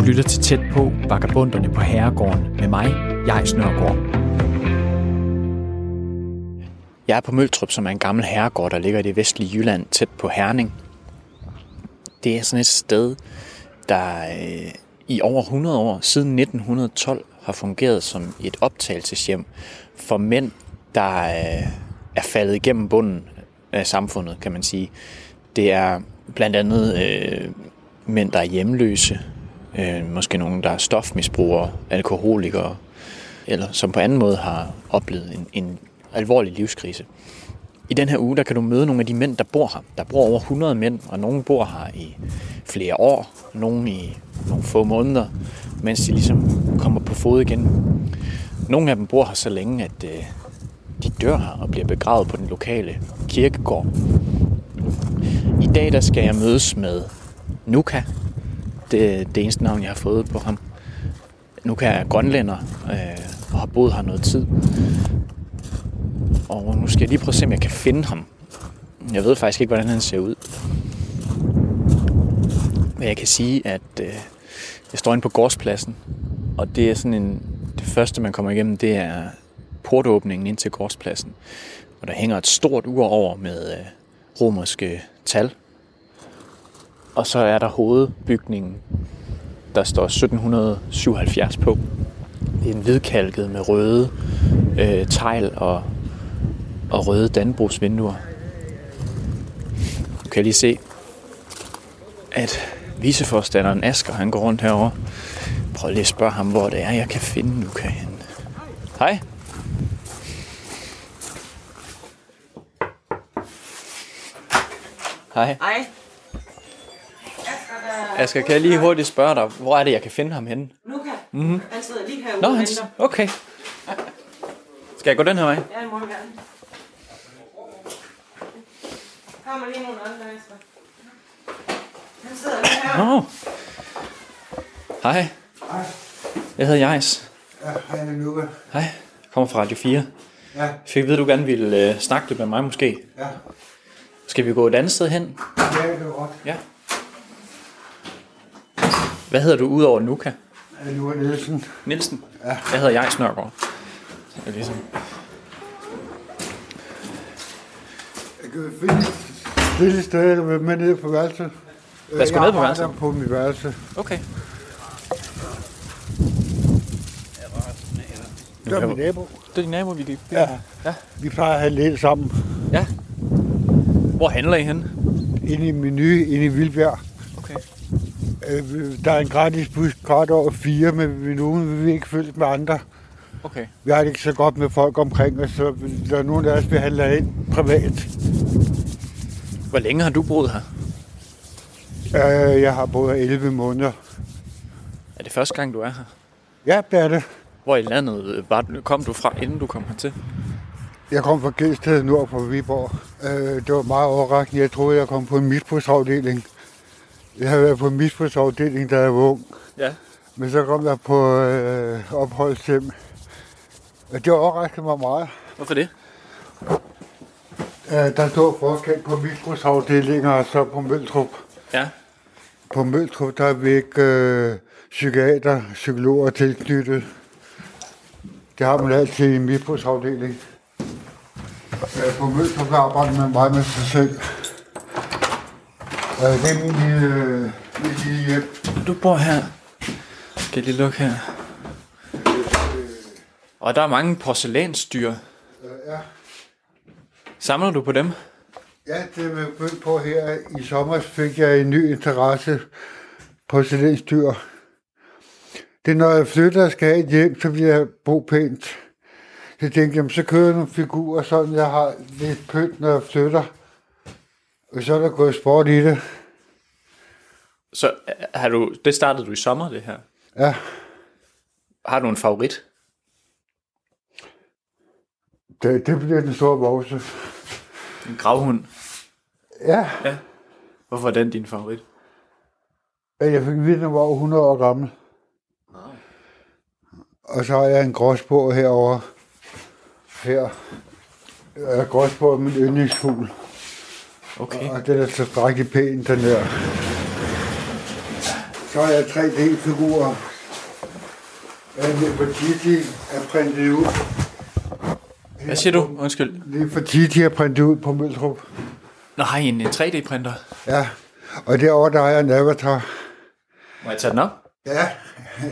Du lytter til Tæt på Vagabunderne på Herregården med mig, jeg Nørgaard. Jeg er på Møltrup, som er en gammel herregård, der ligger i det vestlige Jylland, tæt på Herning. Det er sådan et sted, der øh, i over 100 år, siden 1912, har fungeret som et optagelseshjem for mænd, der øh, er faldet igennem bunden af samfundet, kan man sige. Det er blandt andet øh, mænd, der er hjemløse, øh, måske nogen, der er stofmisbrugere, alkoholikere, eller som på anden måde har oplevet en, en alvorlig livskrise. I den her uge, der kan du møde nogle af de mænd, der bor her. Der bor over 100 mænd, og nogle bor her i flere år, nogle i nogle få måneder, mens de ligesom kommer på fod igen. Nogle af dem bor her så længe, at øh, de dør her og bliver begravet på den lokale kirkegård. I dag der skal jeg mødes med Nuka. Det er det eneste navn, jeg har fået på ham. Nuka jeg grønlænder øh, og har boet her noget tid. Og nu skal jeg lige prøve at se, om jeg kan finde ham. Jeg ved faktisk ikke, hvordan han ser ud. Men jeg kan sige, at øh, jeg står inde på gårdspladsen. Og det er sådan en... Det første, man kommer igennem, det er portåbningen ind til gårdspladsen. Og der hænger et stort ur over med øh, romerske tal. Og så er der hovedbygningen, der står 1777 på. Det er en hvidkalket med røde øh, tegl og, og røde danbrugsvinduer. Du kan lige se, at viceforstanderen Asger, han går rundt herover. Prøv lige at spørge ham, hvor det er, jeg kan finde Nuka hen. Hej. Hej. Hej. Asger, kan jeg lige hurtigt spørge dig, hvor er det, jeg kan finde ham henne? Luca, mm-hmm. han sidder lige herude Nå, han... Okay. Skal jeg gå den her vej? Ja, det må gerne. Kommer lige nogle andre, Asger. Han sidder lige her. Nå. Hej. Hej. Jeg hedder Jais. Ja, hej Nuka. Hej. Jeg kommer fra Radio 4. Ja, Jeg fik at vide, at du gerne ville øh, snakke lidt med mig måske. ja. Skal vi gå et andet sted hen? Ja, det er godt. Ja. Hvad hedder du udover Nuka? Ja, Nuka Nielsen. Nielsen? Ja. Jeg hedder Jais Nørgaard. Så er det ligesom. Jeg kan finde et stille sted, eller vil med ned på værelset. Gå Jeg ned på værelset. på mit værelse. Okay. Det er min nabo. Det er din nabo, vi kan Ja. ja. Vi plejer at have lidt sammen. ja. Hvor handler I hen? Inde i menu, inde i Vildbjerg. Øh, Der er en gratis bus kvart over fire, men vi nogen vil vi ikke følge med andre. Okay. Vi har det ikke så godt med folk omkring os, så der er nogen af os, vi handler ind privat. Hvor længe har du boet her? Øh, Jeg har boet 11 måneder. Er det første gang, du er her? Ja, det er det. Hvor i landet øh, var, kom du fra, inden du kom hertil? Jeg kom fra Gelsted nord for Viborg. Øh, det var meget overraskende. Jeg troede, jeg kom på en misbrugsafdeling. Jeg havde været på en misbrugsafdeling, da jeg var ung. Ja. Men så kom jeg på øh, opholdshjem. Og det overraskede mig meget. Hvorfor det? Øh, der stod forskel på misbrugsafdelinger og så på Møltrup. Ja. På Møltrup, der er vi ikke øh, psykiater, psykologer tilknyttet. Det har man altid i en misbrugsafdeling. Øh, på Møltrup, der arbejder man meget med sig selv. Øh, det er min lille, øh, mit lille hjem. Du bor her. Skal jeg lige lukke her? Og der er mange porcelænsdyr. Øh, ja. Samler du på dem? Ja, det er jeg begyndt på her. I sommer fik jeg en ny interesse på silensdyr. Det er, når jeg flytter og skal have et hjem, så vil jeg bo pænt. Så jeg tænkte, jamen, så kører jeg nogle figurer, sådan jeg har lidt pynt, når jeg flytter. Og så er der gået sport i det. Så øh, har du, det startede du i sommer, det her. Ja, Har du en favorit? det, det bliver den store vokse. En gravhund? Ja, Ja. Hvorfor er den din favorit? jeg fik vide, at den var over 100 år gammel. Og så har jeg en gråsbog herover. Her. Øh, Gråsbog er min yndlingsfugl. Okay. Og den er så strækket pæn, den der. Så har jeg 3D-figurer. Nefertiti er printet ud. Hvad siger du? Undskyld. Nefertiti er printet ud på Møltrup. I en, en 3D-printer? Ja, og derovre der er en avatar. Må jeg tage den op? Ja,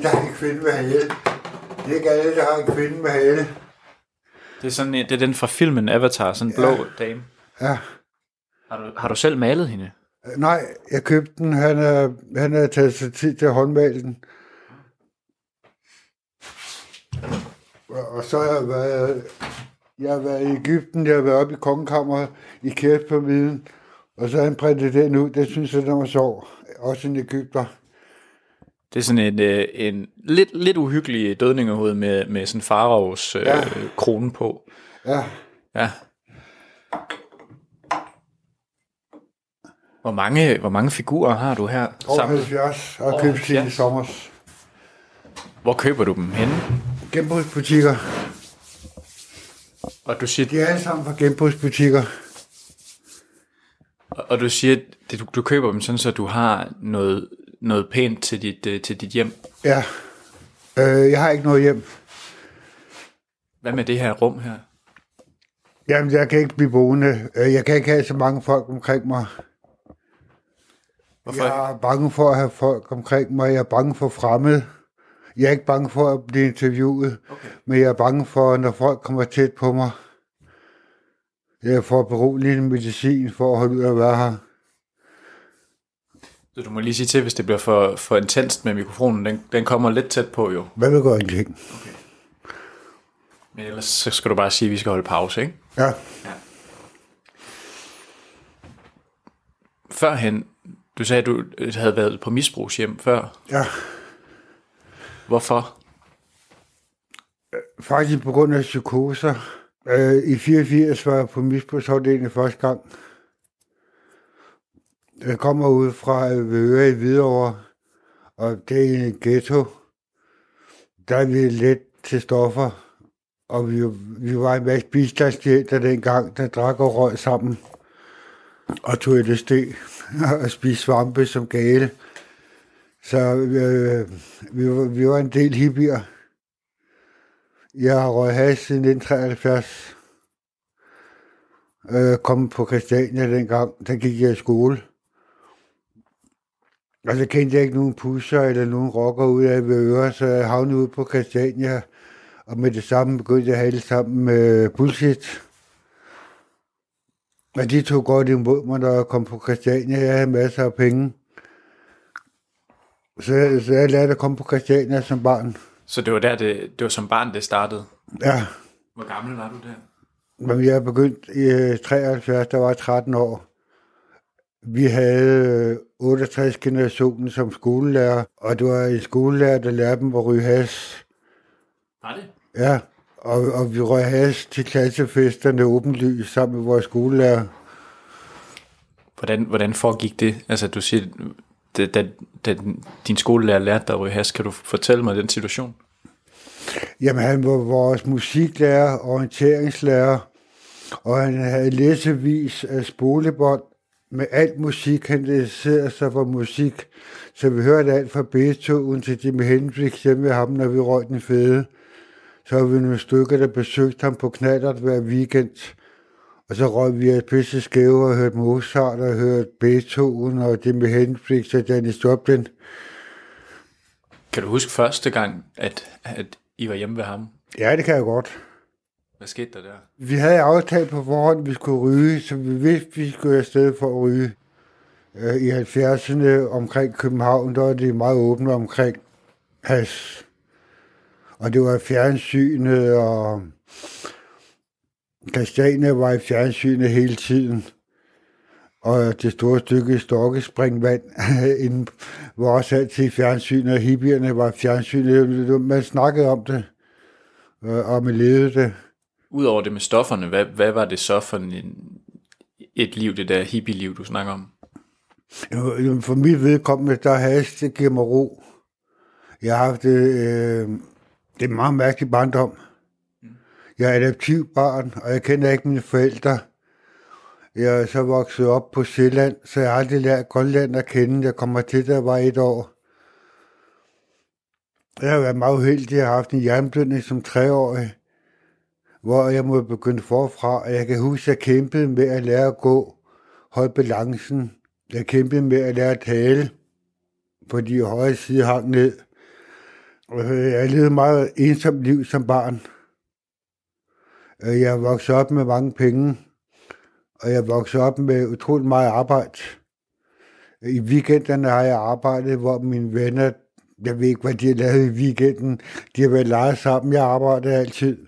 der er en kvinde med hale. Det er ikke alle, der har en kvinde med hale. Det er, sådan, det er den fra filmen Avatar, sådan en blå dame. Ja. Har du, har du selv malet hende? Nej, jeg købte den. Han er, han er taget sig tid til at håndmale den. Og så har jeg været, jeg har været i Ægypten, jeg har været oppe i kongekammeret i Kæftpyramiden, og så har han printet den ud. Det synes jeg, den var sjov. Også en Ægypter. Det er sådan en, øh, en lidt, lidt uhyggelig dødningehoved med, med sådan faraos øh, Ja. ja. krone på. Ja, Ja. Hvor mange, hvor mange figurer har du her over samlet? 70 og Over købt siden i 70. sommer. Hvor køber du dem henne? Genbrugsbutikker. Og du siger, De er alle sammen fra genbrugsbutikker. og du, siger det, du, du køber dem sådan, så du har noget, noget pænt til dit, øh, til dit hjem. Ja. Øh, jeg har ikke noget hjem. Hvad med det her rum her? Jamen, jeg kan ikke blive boende. Øh, Jeg kan ikke have så mange folk omkring mig. Hvorfor? Jeg er bange for at have folk omkring mig. Jeg er bange for fremmed. Jeg er ikke bange for at blive interviewet, Okay. men jeg er bange for, når folk kommer tæt på mig. Jeg får beroligende medicin for at holde ud at være her. Så du må lige sige til, hvis det bliver for, for intenst med mikrofonen. Den, den kommer lidt tæt på jo. Hvad vil gøre ingenting? Men ellers så skal du bare sige, at vi skal holde pause, ikke? Ja. Førhen, du sagde, at du øh, havde været på misbrugshjem før. ja. Hvorfor? Faktisk på grund af psykoser. Øh, I 84 var jeg på misbrugsafdelingen første gang. Jeg kommer ud fra Vøre i Hvidovre, og det er en ghetto. Der er vi let til stoffer, og vi, vi var en masse bistandsklienter dengang, der drak og røg sammen, og tog LSD og spiste svampe som gale. Så øh, vi, var, vi var en del hippier. Jeg har røget has siden 1973. Øh, kom på Christiania dengang, der gik jeg i skole. Og så kendte jeg ikke nogen pusher eller nogen rocker ud af ved øre, så jeg havnede ude på Christiania. Og med det samme begyndte jeg at have det sammen med bullshit. Og de tog godt imod mig, når jeg kom på Christiania. Jeg havde masser af penge. Så, så jeg lærte at komme på Christiania som barn. Så det var der, det, det var som barn, det startede. Ja, Hvor gammel var du der? Men jeg begyndte i øh, 73, der var jeg 13 år. Vi havde øh, 68 generationen som skolelærer, og det var en skolelærer, der lærte dem at ryge has. Var det? Ja, og, og vi røg has til klassefesterne åbent lys sammen med vores skolelærer. Hvordan, hvordan foregik det? Altså, du siger, da, da, da din skolelærer lærte dig at ryge has, kan du fortælle mig den situation? Jamen, han var vores musiklærer, orienteringslærer, og han havde læsevis af spolebånd med alt musik. Han interesserede sig for musik, så vi hørte alt fra Beethoven til Jimi Hendrix hjemme ved ham, når vi røg den fede. Så var vi nogle stykker, der besøgte ham på knallert hver weekend. Og så røg vi af pisse skæve og hørte Mozart og hørte Beethoven og Jimi Hendrix og Janis Joplin. Kan du huske første gang, at, at I var hjemme ved ham? Ja, det kan jeg godt. Hvad skete der der? Vi havde aftalt på forhånd, at vi skulle ryge, så vi vidste, at vi skulle afsted for at ryge. Øh, I 70'erne omkring København, der var det meget åbent omkring has. Og det var fjernsynet, og Christiania var i fjernsynet hele tiden. Og det store stykke stokkespringvand inden var også altid fjernsynet, og hippierne var fjernsynet. Man snakkede om det, øh, og man levede det. Udover det med stofferne, hvad, hvad var det så for en, et liv, det der hippie-liv, du snakker om? For mit vedkommende, der has, det giver mig ro. Jeg har haft det, øh, det er en meget mærkelig barndom. Jeg er adaptiv barn, og jeg kender ikke mine forældre. Jeg er så vokset op på Sjælland, så jeg har aldrig lært Grønland at kende. Jeg kommer til, da var et år. Jeg har været meget uheldig. Jeg har haft en jernblødning som treårig, hvor jeg må begynde forfra. Og jeg kan huske, at jeg kæmpede med at lære at gå, holde balancen. Jeg kæmpede med at lære at tale, fordi højre side hang ned. Og Jeg levede et meget ensomt liv som barn. Øh, Jeg voksede op med mange penge, og jeg voksede op med utrolig meget arbejde. I weekenderne har jeg arbejdet, hvor mine venner, jeg ved ikke, hvad de har lavet i weekenden, de har været leget sammen. Jeg arbejdede altid.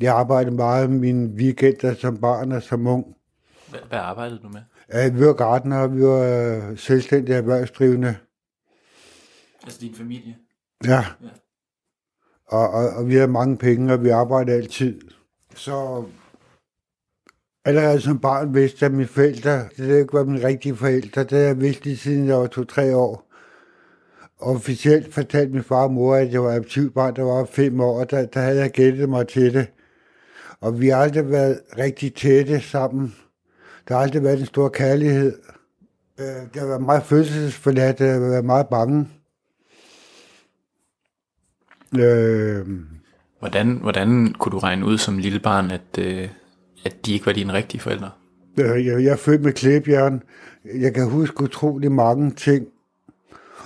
Jeg arbejdede meget mine weekender som barn og som ung. Hvad, arbejdede du med? Øh, Vi var gartner, vi var øh, selvstændige erhvervsdrivende. Altså din familie? Ja. Og, og, og vi har mange penge, og vi arbejder altid. Så allerede som barn vidste jeg, at mine forældre, det ikke var mine rigtige forældre, det har jeg vidst lige siden jeg var to-tre år. Officielt fortalte min far og mor, at jeg var adoptivbarn, der var fem år, og der, der havde jeg gættet mig til det. Og vi har aldrig været rigtig tætte sammen. Der har aldrig været en stor kærlighed. Øh, jeg har været meget følelsesforladt, jeg har været meget bange. Øh, Hvordan, hvordan kunne du regne ud som lille barn, at, øh, at de ikke var dine rigtige forældre? Øh, Jeg, jeg er født med klæbjern. Jeg kan huske utrolig mange ting.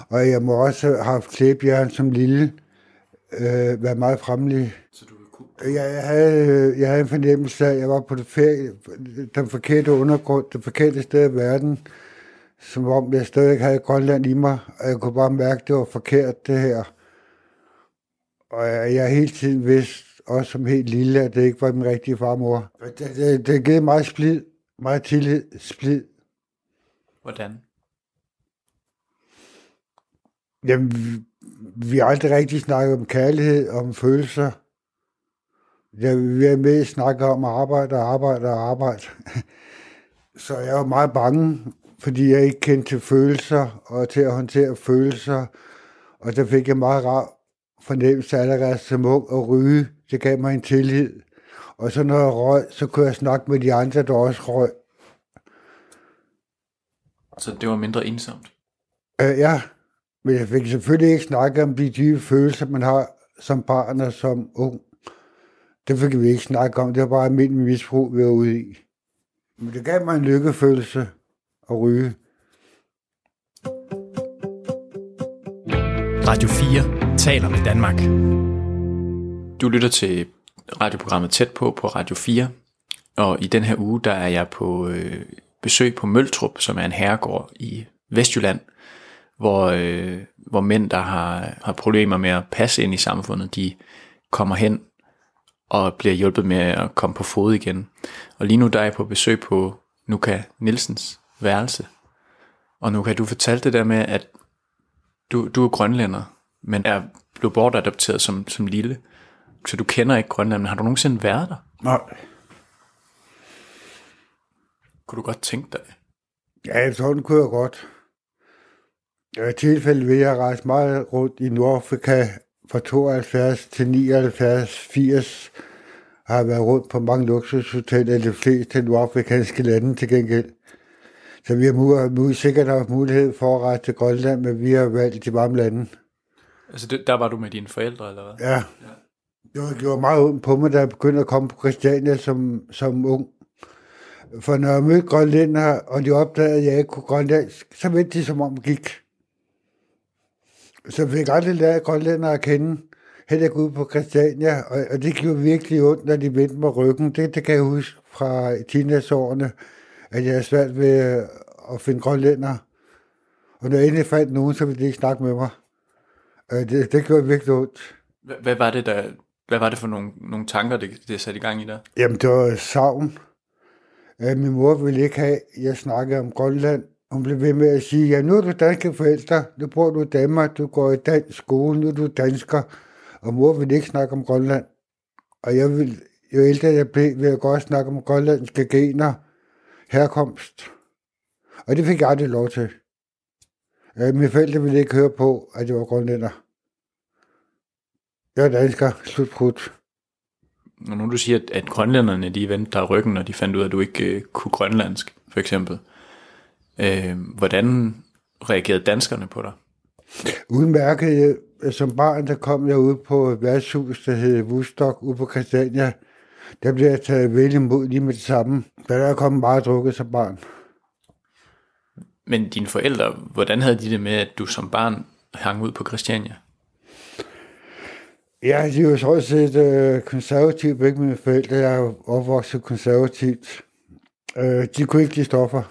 Og jeg må også have haft klæbjern som lille. Øh, været meget fremmelig. Så du kunne... Jeg, jeg, havde, jeg havde en fornemmelse af, at jeg var på det ferie, den forkerte undergrund, det forkerte sted i verden. Som om jeg stadig havde Grønland i mig. Og jeg kunne bare mærke, at det var forkert, det her. Og jeg, har hele tiden vidst, også som helt lille, at det ikke var min rigtige farmor. Det, det, det gav meget splid, meget tillid, splid. Hvordan? Jamen, vi, vi har aldrig rigtig snakket om kærlighed, om følelser. Ja, vi er med at snakke om arbejde og arbejde og arbejde. Så jeg var meget bange, fordi jeg ikke kendte til følelser og til at håndtere følelser. Og der fik jeg meget rar fornemmelse allerede som ung at ryge. Det gav mig en tillid. Og så når jeg røg, så kunne jeg snakke med de andre, der også røg. Så det var mindre ensomt? Øh, ja, men jeg fik selvfølgelig ikke snakket om de dybe følelser, man har som barn og som ung. Det fik vi ikke snakke om. Det var bare almindelig misbrug, vi var ude i. Men det gav mig en lykkefølelse at ryge. Radio 4 taler med Danmark. Du lytter til radioprogrammet Tæt på på Radio 4, og i den her uge, der er jeg på øh, besøg på Møltrup, som er en herregård i Vestjylland, hvor, øh, hvor mænd, der har, har problemer med at passe ind i samfundet, de kommer hen og bliver hjulpet med at komme på fod igen. Og lige nu der er jeg på besøg på Nuka Nielsens værelse. Og nu kan du fortælle det der med, at du, du er grønlænder, men er blevet bortadopteret som, som lille. Så du kender ikke Grønland, men har du nogensinde været der? Nej. Kunne du godt tænke dig det? Ja, sådan kunne jeg godt. Der er tilfælde ved, at jeg rejse meget rundt i Nordafrika fra 72 til 79, 80. Har jeg været rundt på mange luksushoteller, de fleste nordafrikanske lande til gengæld. Så vi har sikkert haft mulighed for at rejse til Grønland, men vi har valgt de varme lande. Altså, det, der var du med dine forældre, eller hvad? Ja. Det var, gjorde meget ondt på mig, da jeg begyndte at komme på Christiania som, som ung. For når jeg mødte grønlænder, og de opdagede, at jeg ikke kunne grønlandsk, så vendte de som om det gik. Så jeg fik aldrig lært grønlænder at kende, heller ikke ude på Christiania, og, og det gjorde virkelig ondt, når de vendte mig ryggen. Det, det kan jeg huske fra teenageårene, at jeg er svært ved at finde grønlænder. Og når jeg endelig fandt nogen, så ville de ikke snakke med mig. Øh, Det, det gjorde virkelig ondt. Hvad, var det, der, hvad var det for nogle, nogle tanker, det, det satte i gang i dig? Jamen, det var savn. Øh, Min mor ville ikke have, at jeg snakkede om Grønland. Hun blev ved med at sige, ja, nu er du danske forældre, nu bor du i Danmark, du går i dansk skole, nu er du dansker. Og mor ville ikke snakke om Grønland. Og jeg ville, jo ældre jeg blev, ville jeg godt snakke om grønlandske gener, herkomst. Og det fik jeg aldrig lov til. Øh, Mine forældre ville ikke høre på, at jeg var grønlænder. Jeg er dansker, slutbrud. Når nu du siger, at, grønlænderne de vendte dig ryggen, og de fandt ud af, at du ikke øh, kunne grønlandsk, for eksempel. Øh, hvordan reagerede danskerne på dig? udmærket. som barn, der kom jeg ud på et værtshus, der hed Woodstock, ude på Christiania. Der blev jeg taget vel imod lige med det samme. Der er kommet meget drukket som barn. Men dine forældre, hvordan havde de det med, at du som barn hang ud på Christiania? Ja, de var jo så set øh, konservative, begge mine forældre. Jeg er opvokset konservativt. Øh, de kunne ikke lide stoffer.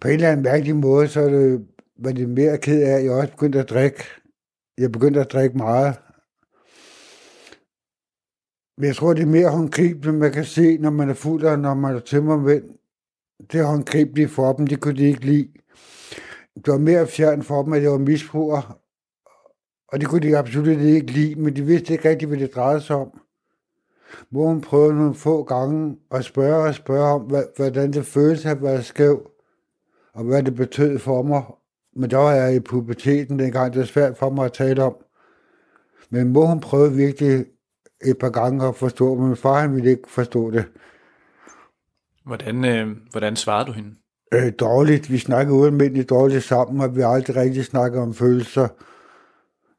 På en eller anden mærkelig måde, så det, var det mere ked af, at jeg også begyndte at drikke. Jeg begyndte at drikke meget. Men jeg tror, det er mere håndgribeligt, man kan se, når man er fuld og når man er tømmermænd. Det var håndgribeligt for dem, det kunne de ikke lide. Det var mere fjern for dem, at det var misbrug, og det kunne de absolut ikke lide, men de vidste ikke rigtig, hvad det drejede sig om. Moren prøvede nogle få gange at spørge og spørge om, hvordan det føltes at være skæv, og hvad det betød for mig. Men der var jeg i puberteten dengang, det var svært for mig at tale om. Men mor hun prøvede virkelig et par gange at forstå, men far han ville ikke forstå det. Hvordan, øh, hvordan svarede du hende? Øh, dårligt. Vi snakkede ualmindeligt dårligt sammen, og vi har aldrig rigtig snakket om følelser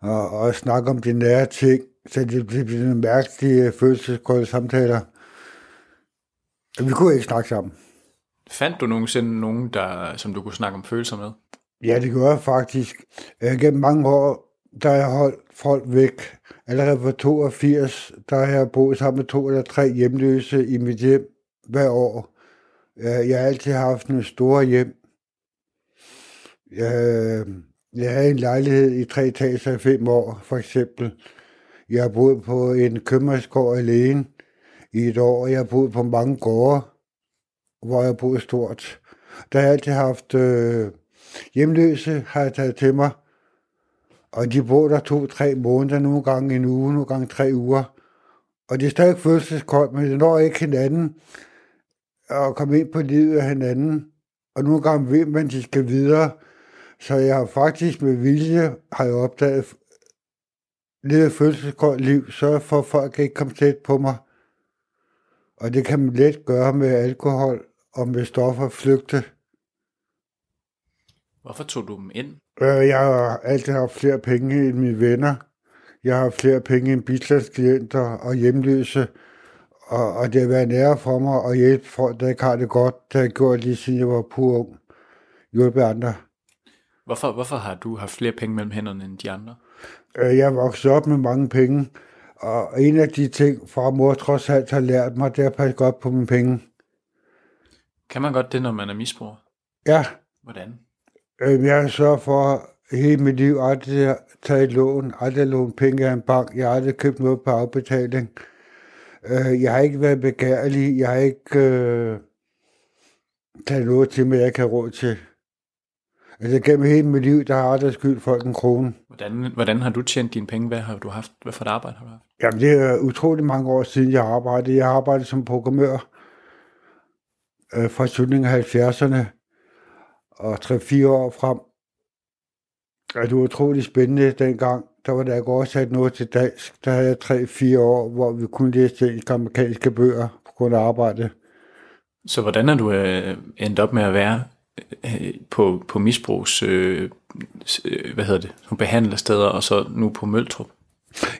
og, og snakke om de nære ting. Så det, blev en mærkelig følelseskolde samtaler. Vi kunne ikke snakke sammen. Fandt du nogensinde nogen, der, som du kunne snakke om følelser med? Ja, det gjorde jeg faktisk. Øh, gennem mange år, der har jeg holdt folk væk. Allerede på 82, der har jeg boet sammen med to eller tre hjemløse i mit hjem hver år. Jeg har altid haft nogle store hjem. Jeg, jeg havde en lejlighed i tre etager i fem år, for eksempel. Jeg har boet på en købmandsgård alene i et år. Jeg har boet på mange gårde, hvor jeg boede boet stort. Der har jeg altid haft øh, hjemløse, har jeg taget til mig. Og de bor der to-tre måneder, nogle gange en uge, nogle gange tre uger. Og det er stadig følelseskoldt, men det når ikke hinanden at komme ind på livet af hinanden. Og nogle gange ved man, at de skal videre. Så jeg har faktisk med vilje, har jeg opdaget, levet følelseskoldt liv, sørge for, at folk ikke komme tæt på mig. Og det kan man let gøre med alkohol og med stoffer flygte. Hvorfor tog du dem ind? Øh, jeg har altid haft flere penge end mine venner. Jeg har flere penge end bistandsklienter og hjemløse. Og, og det har været nære for mig at hjælpe folk, der ikke har det godt. Det har jeg gjort lige siden jeg var pur ung. Hjælpe andre. Hvorfor, hvorfor har du haft flere penge mellem hænderne end de andre? Øh, jeg er vokset op med mange penge, og en af de ting, far og mor trods alt har lært mig, det er at passe godt på mine penge. Kan man godt det, når man er misbruger? Ja, Hvordan? øh, jeg har sørget for hele mit liv aldrig at tage et lån, aldrig lånt penge af en bank, jeg har aldrig købt noget på afbetaling. Øh, jeg har ikke været begærlig, jeg har ikke øh, taget noget til mig, jeg ikke har råd til. Altså gennem hele mit liv, der har jeg aldrig skyldt folk en krone. Hvordan, hvordan har du tjent dine penge? Hvad har du haft? Hvad for et arbejde har du haft? Jamen, det er utrolig mange år siden, jeg arbejdede. Jeg arbejdede som programmør øh, fra slutningen af 70'erne og 3-4 år frem. Og det var utrolig spændende dengang. Der var der ikke oversat noget til dansk. Der havde jeg 3-4 år, hvor vi kunne læse engelske amerikanske bøger på grund af arbejde. Så hvordan er du øh, endt op med at være øh, på, på misbrugs, øh, øh, hvad hedder det, nogle behandlersteder, og så nu på Møltrup?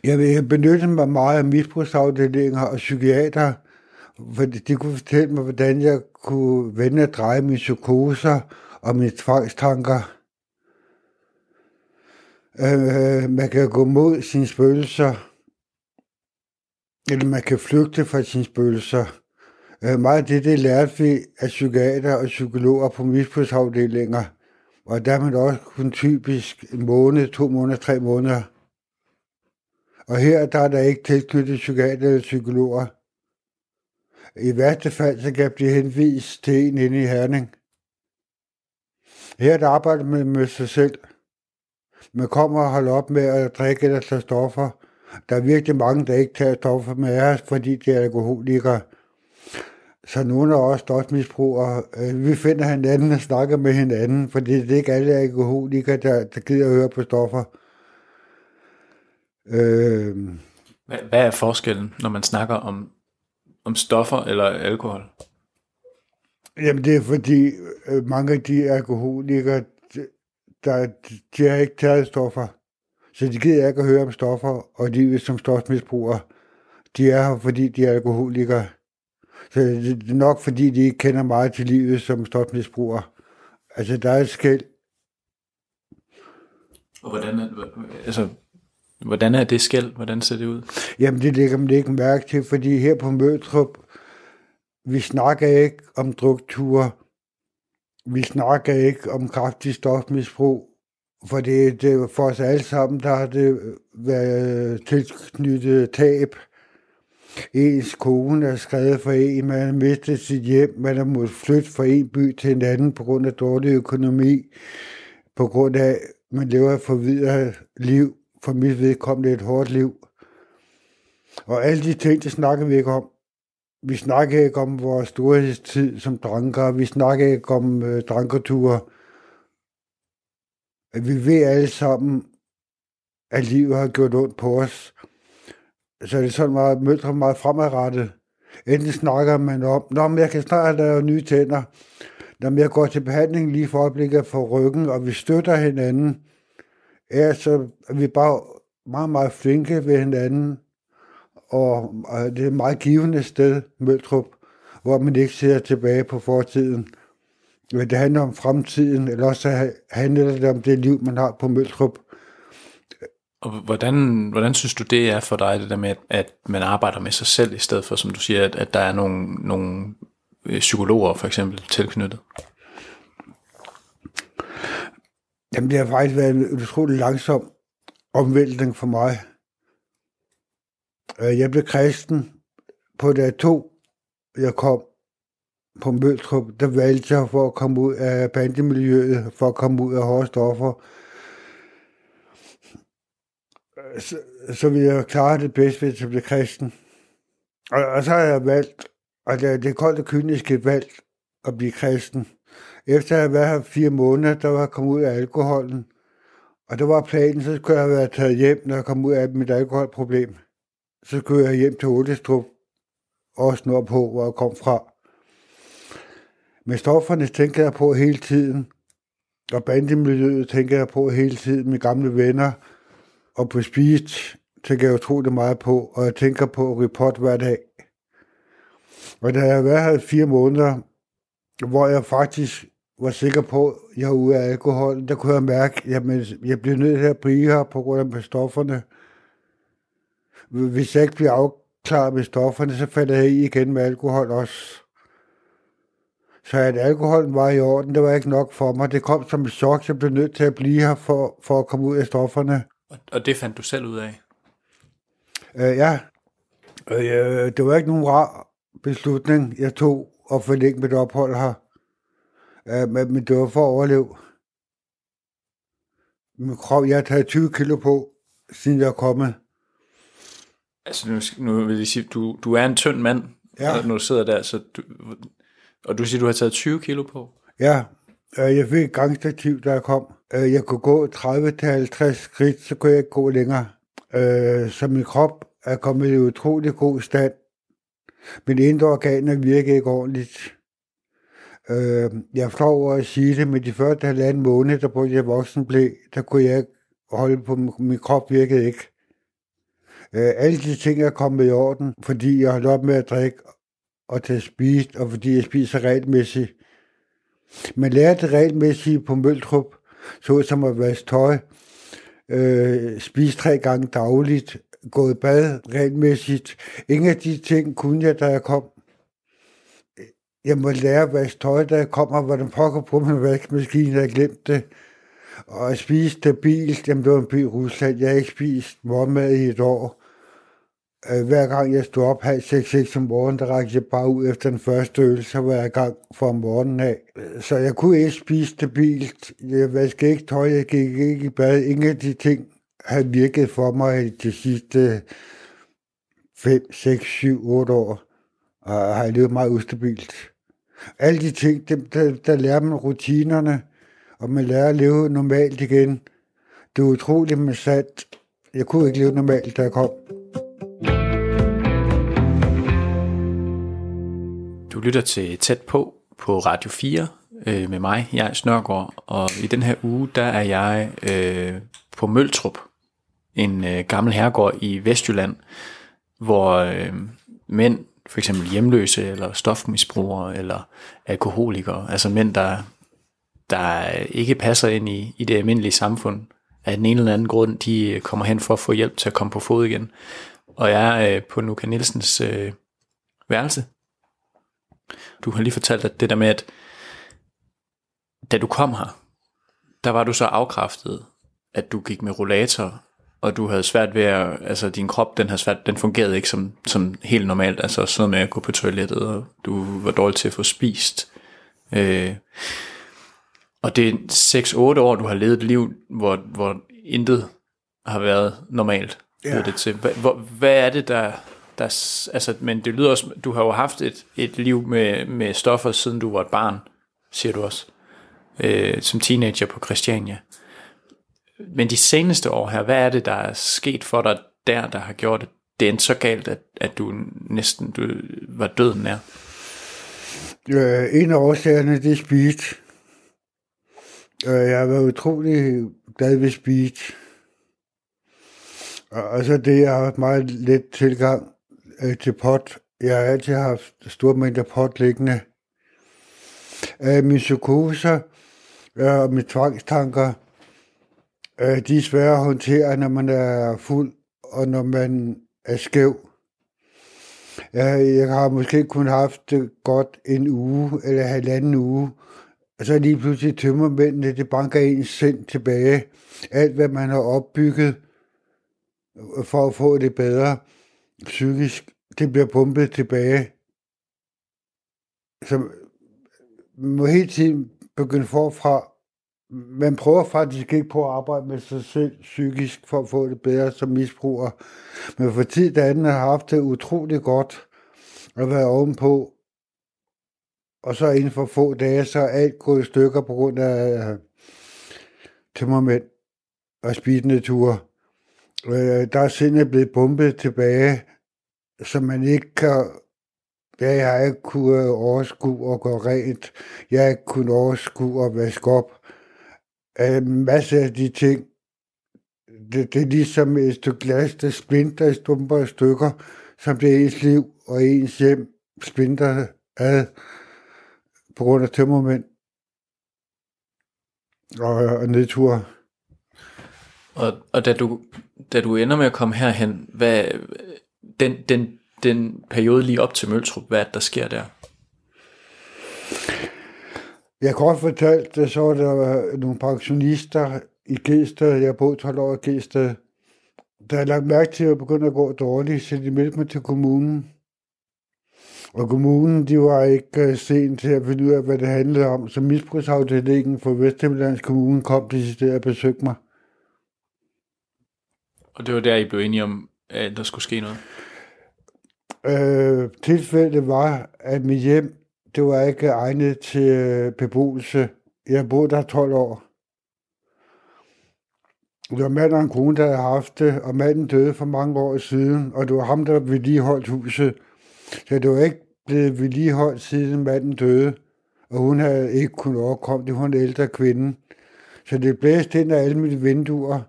Jeg vil benytte mig meget af misbrugsafdelinger og psykiater, for de kunne fortælle mig, hvordan jeg kunne vende og dreje mine psykoser og mine tvangstanker. Øh, man kan gå mod sine spøgelser, eller man kan flygte fra sine spøgelser. Øh, meget af det, det lærte vi af psykiater og psykologer på misbrugsafdelinger. Og der er man også kun typisk en måned, to måneder, tre måneder. Og her der er der ikke tilknyttet psykiater eller psykologer. I værste fald, så kan jeg blive henvist til en inde i Herning. Her der arbejder man med sig selv. Man kommer og holder op med at drikke eller tage stoffer. Der er virkelig mange, der ikke tager stoffer med os, fordi de er alkoholikere. Så nogle af os stofmisbrugere, øh, vi finder hinanden og snakker med hinanden, fordi det er ikke alle alkoholikere, der, der gider at høre på stoffer. Øh, Hvad, hvad er forskellen, når man snakker om, om stoffer eller alkohol? Jamen det er fordi øh, mange af de alkoholikere, der, de har ikke taget stoffer. Så de gider ikke at høre om stoffer, og de som stofmisbrugere, de er her, fordi de er alkoholikere. Så det er nok, fordi de ikke kender meget til livet som stofmisbrugere. Altså, der er et skæld. Og hvordan er, altså, hvordan er det skæld? Hvordan ser det ud? Jamen, det lægger man ikke mærke til, fordi her på Møtrup, vi snakker ikke om drukture, vi snakker ikke om kraftig stofmisbrug, for det, det for os alle sammen, der har det været tilknyttet tab. Ens kone er skrevet for en, man har mistet sit hjem, man har måttet flytte fra en by til en anden på grund af dårlig økonomi, på grund af, at man lever et forvidret liv, for mit vedkommende et hårdt liv. Og alle de ting, det snakker vi ikke om. Vi snakker ikke om vores storhedstid som dranker. Vi snakker ikke om øh, drankerture. Vi ved alle sammen, at livet har gjort ondt på os. Så det er sådan meget, mødre meget fremadrettet. Enten snakker man om, Nå, men jeg kan snart lave nye tænder. Når jeg går til behandling lige for øjeblikket for ryggen, og vi støtter hinanden, er så er vi bare meget, meget flinke ved hinanden og, og det er et meget givende sted, Møltrup, hvor man ikke ser tilbage på fortiden. Men det handler om fremtiden, eller også handler det om det liv, man har på Møltrup. Og hvordan, hvordan synes du, det er for dig, det der med, at man arbejder med sig selv, i stedet for, som du siger, at, at der er nogle, nogle øh, psykologer for eksempel tilknyttet? Jamen, det har faktisk været en utrolig langsom omvæltning for mig. Øh, jeg blev kristen på dag to, jeg kom på Møltrup, der valgte jeg for at komme ud af bandemiljøet, for at komme ud af hårde stoffer. Øh, så, så ville jeg klare det bedst, hvis jeg blev kristen. Og, og så har jeg valgt, og det, det koldt og kynisk valg at blive kristen. Efter at have været her fire måneder, der var jeg kommet ud af alkoholen. Og der var planen, så skulle jeg have været taget hjem, når jeg kom ud af mit alkoholproblem så kører jeg hjem til Oldestrup, også på, hvor jeg kom fra. Med stofferne tænker jeg på hele tiden, og bandemiljøet tænker jeg på hele tiden, med gamle venner, og på spist tænker jeg utrolig meget på, og jeg tænker på report hver dag. Og da jeg har været her fire måneder, hvor jeg faktisk var sikker på, at jeg var ude af alkohol, der kunne jeg mærke, at jeg blev nødt til at blive her på grund af stofferne hvis jeg ikke bliver afklaret med stofferne, så falder jeg i igen med alkohol også. Så at alkoholen var i orden, det var ikke nok for mig. Det kom som et chok, så jeg blev nødt til at blive her for, for at komme ud af stofferne. Og det fandt du selv ud af? Øh, ja. Øh, det var ikke nogen rar beslutning, jeg tog at forlænge mit ophold her. Øh, men, men det var for at overleve. Min krop, jeg har taget 20 kilo på, siden jeg er kommet. Altså nu, nu vil jeg sige, du, du er en tynd mand, ja. når du sidder der, så du, og du siger, du har taget 20 kilo på? Ja, øh, jeg fik et gangstativ, da jeg kom. Øh, jeg kunne gå 30-50 skridt, så kunne jeg ikke gå længere. Øh, så min krop er kommet i utrolig god stand. Min indre organer virker ikke ordentligt. Jeg flår over at sige det, men de første halvanden måned, der brugte jeg voksenblæ, der kunne jeg ikke holde på, min krop virkede ikke. Øh, alle de ting er kommet i orden, fordi jeg holdt op med at drikke og tage spist, og fordi jeg spiser regelmæssigt. Man lærer det regelmæssigt på Møltrup, så som at vaske tøj, øh, spise tre gange dagligt, gå i bad regelmæssigt. Ingen af de ting kunne jeg, da jeg kom. Jeg må lære at vaske tøj, da jeg kommer, hvordan pokker på min vaskemaskine, jeg glemte det. Og at spise stabilt, jamen det var en by i Rusland. Jeg har ikke spist morgenmad i et år. Hver gang jeg stod op halv seks, seks om morgenen, der rakte jeg bare ud efter den første øl, så var jeg i gang for morgenen af. Så jeg kunne ikke spise stabilt. Jeg vaskede ikke tøj, jeg gik ikke i bad. Ingen af de ting havde virket for mig de sidste 5, 6, 7, 8 år. Og har levet meget ustabilt. Alle de ting, der, der, der lærer man rutinerne, og man lærer at leve normalt igen. Det er utroligt, man sat. Jeg kunne ikke leve normalt, da jeg kom. Lytter til Tæt på på Radio 4 øh, med mig, jeg er Snørgaard, og i den her uge, der er jeg øh, på Møltrup, en øh, gammel herregård i Vestjylland, hvor øh, mænd, for eksempel hjemløse, eller stofmisbrugere, eller alkoholikere, altså mænd, der, der ikke passer ind i, i det almindelige samfund, af den ene eller anden grund, de øh, kommer hen for at få hjælp til at komme på fod igen. Og jeg er øh, på Nuka Nielsens øh, værelse. Du har lige fortalt, at det der med, at da du kom her, der var du så afkræftet, at du gik med rollator, og du havde svært ved at, altså din krop, den, havde svært, den fungerede ikke som, som helt normalt, altså sådan med at gå på toilettet, og du var dårlig til at få spist. Øh, og det er 6-8 år, du har levet et liv, hvor, hvor intet har været normalt. Ja. Det til. Hvad, hvad er det, der, der... Altså, men det lyder også... Du har jo haft et, et liv med, med stoffer, siden du var et barn, siger du også. Øh, som teenager på Christiania. Men de seneste år her, hvad er det, der er sket for dig der, der har gjort det? Det endte så galt, at, at du næsten du var døden nær. Øh, en af årsagerne, det er speed. Øh, jeg været utrolig glad ved speed. Og så det, jeg har haft meget let tilgang øh, til pot. Jeg har altid haft store mængder pot liggende. Øh, min psykoser øh, og mine tvangstanker, øh, de er svære at håndtere, når man er fuld, og når man er skæv. Jeg, jeg har måske kun haft det godt en uge eller halvanden uge, og så lige pludselig tømmermændene, det banker ens sind tilbage. Alt, hvad man har opbygget for at få det bedre psykisk, det bliver pumpet tilbage. Så man må hele tiden begynde forfra. Man prøver faktisk ikke på at arbejde med sig selv psykisk for at få det bedre som misbruger. Men for tid da anden har haft det utroligt godt at være ovenpå og så inden for få dage, så er alt gået i stykker på grund af tømmermænd og spidende ture. Øh, der er sindet blevet bumpet tilbage, som man ikke kan... Ja, jeg har ikke kunnet overskue og gå rent. Jeg har ikke kunnet overskue og vaske op. Øh, en masse af de ting. Det, det er ligesom et stykke glas, der splinter i stumper og stykker, som det er ens liv og ens hjem splinter ad på grund af tømmermænd og, og nedtur. Og, og da, du, da du ender med at komme herhen, hvad, den, den, den periode lige op til Møltrup, hvad der sker der? Jeg kan godt fortalt, at så var der nogle pensionister i Gæsted, jeg boede 12 år i Gæsted, der har lagt mærke til at begynde at gå dårligt, så de meldte mig til kommunen. Og kommunen, de var ikke uh, sent til at finde ud af, hvad det handlede om, så misbrugsafdelingen for Vesthimmerlands Kommune kom til sidst at besøge mig. Og det var der, I blev enige om, at der skulle ske noget? Øh, tilfældet var, at mit hjem, det var ikke egnet til øh, beboelse. Jeg boede der 12 år. Det var mand og en kone, der havde haft det, og manden døde for mange år siden, og det var ham, der vedligeholdt huset. Så det var ikke blevet vedligeholdt siden manden døde, og hun havde ikke kunnet overkomme det. Hun er ældre kvinde. Så det blæste ind af alle mine vinduer.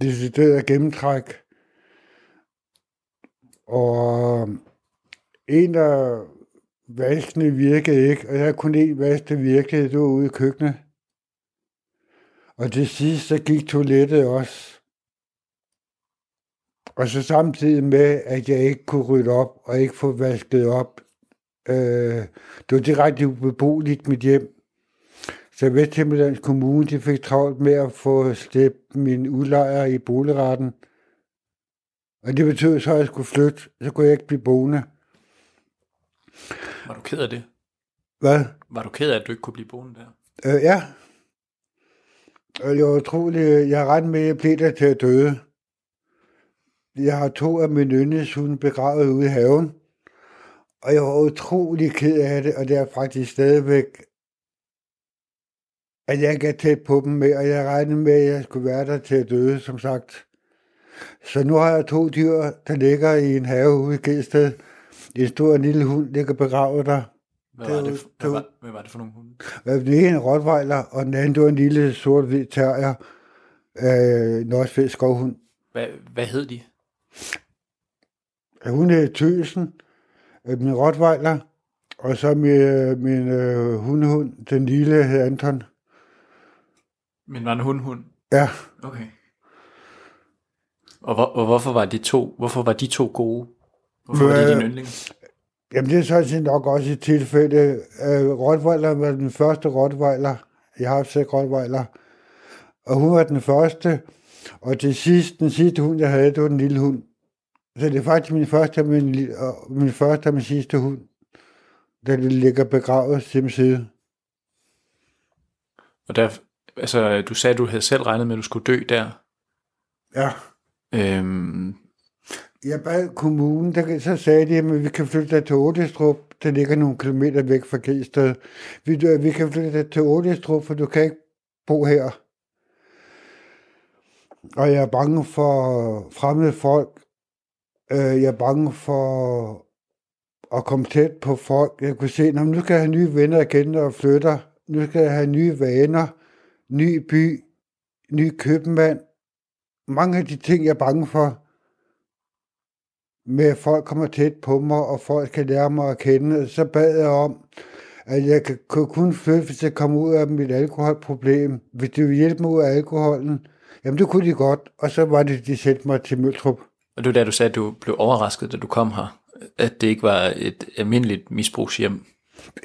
Det af gennemtræk. Og øhm, en af vaskene virkede ikke, og jeg havde kun en vask, der virkede, det var ude i køkkenet. Og til sidst, så gik toilettet også. Og så samtidig med, at jeg ikke kunne rydde op og ikke få vasket op. Øh, det var direkte ubeboeligt mit hjem. Så Vesthimmerlands Kommune de fik travlt med at få slæbt min udlejer i boligretten. Og det betød så, at jeg skulle flytte. Så kunne jeg ikke blive boende. Var du ked af det? Hvad? Var du ked af, at du ikke kunne blive boende der? Øh, ja. Og jeg var utrolig... Jeg har ret med, at jeg blev der til at døde. Jeg har to af mine yndlingshunde begravet ude i haven, og jeg var utrolig ked af det, og det er faktisk stadigvæk, at jeg ikke er tæt på dem med, og jeg regnede med, at jeg skulle være der til at døde, som sagt. Så nu har jeg to dyr, der ligger i en have ude i Gelsted. En stor og en lille hund ligger begravet der. Hvad, var, det, for- hvad, var- hvad var det for nogle hunde? Den ene en rottweiler, og den anden det var en lille sort-hvid terrier. Øh, norsk skovhund. Hvad, hvad hed de? Hun er tøsen, øh, min rottweiler, og så min, øh, min øh, hundehund, den lille hed Anton. Men var en hundhund? Ja, Okay. Og, hvor, og hvorfor var de to, hvorfor var de to gode? Hvorfor var de Øh, din yndling? jamen det er sådan set nok også et tilfælde. Øh, rottweiler var den første rottweiler. Jeg har seks rottweiler. Og hun var den første. Og til sidst, den sidste hund, jeg havde, det var den lille hund. Så det er faktisk min første og min, og min første og min sidste hund, der ligger begravet om side. Og der, altså, du sagde, at du havde selv regnet med, at du skulle dø der. Ja. Øhm, Jeg bad kommunen, der, så sagde de, at vi kan flytte dig til Ådestrup. Der ligger nogle kilometer væk fra Gelsted. Vi, vi kan flytte dig til Ådestrup, for du kan ikke bo her. Og jeg er bange for fremmede folk. Øh, Jeg er bange for at komme tæt på folk. Jeg kunne se, at nu skal jeg have nye venner igen, og flytter. Nu skal jeg have nye vaner, ny by, ny købmand. Mange af de ting, jeg er bange for, med at folk kommer tæt på mig, og folk kan lære mig at kende. Så bad jeg om, at jeg kan- kun flytte, hvis jeg kommer ud af mit alkoholproblem. Hvis det ville hjælpe mig ud af alkoholen, jamen det kunne de godt. Og så var det, de sendte mig til Møltrup. og det var da du sagde, at du blev overrasket, da du kom her. At det ikke var et almindeligt misbrugshjem.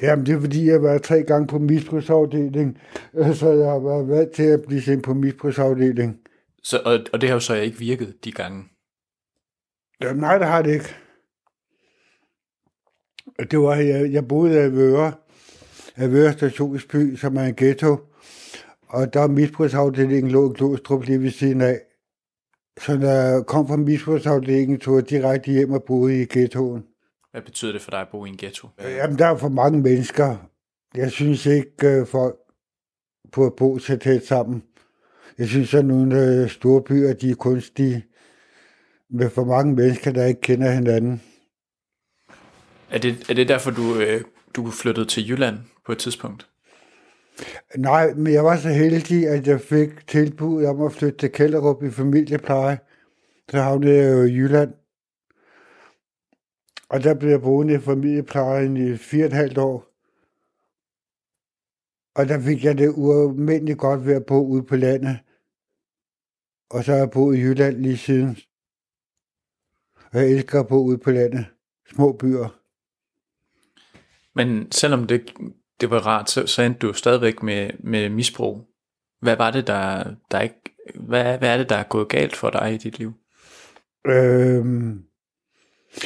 Jamen det er fordi, jeg har været tre gange på misbrugsafdeling, øh, så jeg har været vant til at blive sendt på misbrugsafdeling. Så, og, og det har jo så ikke virket de gange. Jamen, nej, det har det ikke. Det var, jeg, jeg boede i Avøre, Avøre Stationsby, som er en ghetto, og der er misbrugsafdelingen lå i Glostrup lige ved siden af. Så når jeg kom fra misbrugsafdelingen, tog jeg direkte hjem og boede i ghettoen. Hvad betyder det for dig at bo i en ghetto? Jamen, der er for mange mennesker. Jeg synes ikke, øh, folk på at bo så tæt sammen. Jeg synes, at nogle øh, store byer, de er kunstige, med for mange mennesker, der ikke kender hinanden. Er det, er det derfor, du, øh, du flyttede til Jylland på et tidspunkt? Nej, men jeg var så heldig, at jeg fik tilbud om at flytte til Kælderup i familiepleje. Så havnede jeg jo i Jylland. Og der blev jeg boende i familieplejen i fire og et halvt år. Og der fik jeg det ualmindeligt godt ved at bo ude på landet. Og så har jeg boet i Jylland lige siden. Og jeg elsker at bo ude på landet. Små byer. Men selvom det, det var rart, så, så endte du stadigvæk med, med misbrug. Hvad var det, der, der ikke, hvad, hvad er det, der er gået galt for dig i dit liv? Øhm,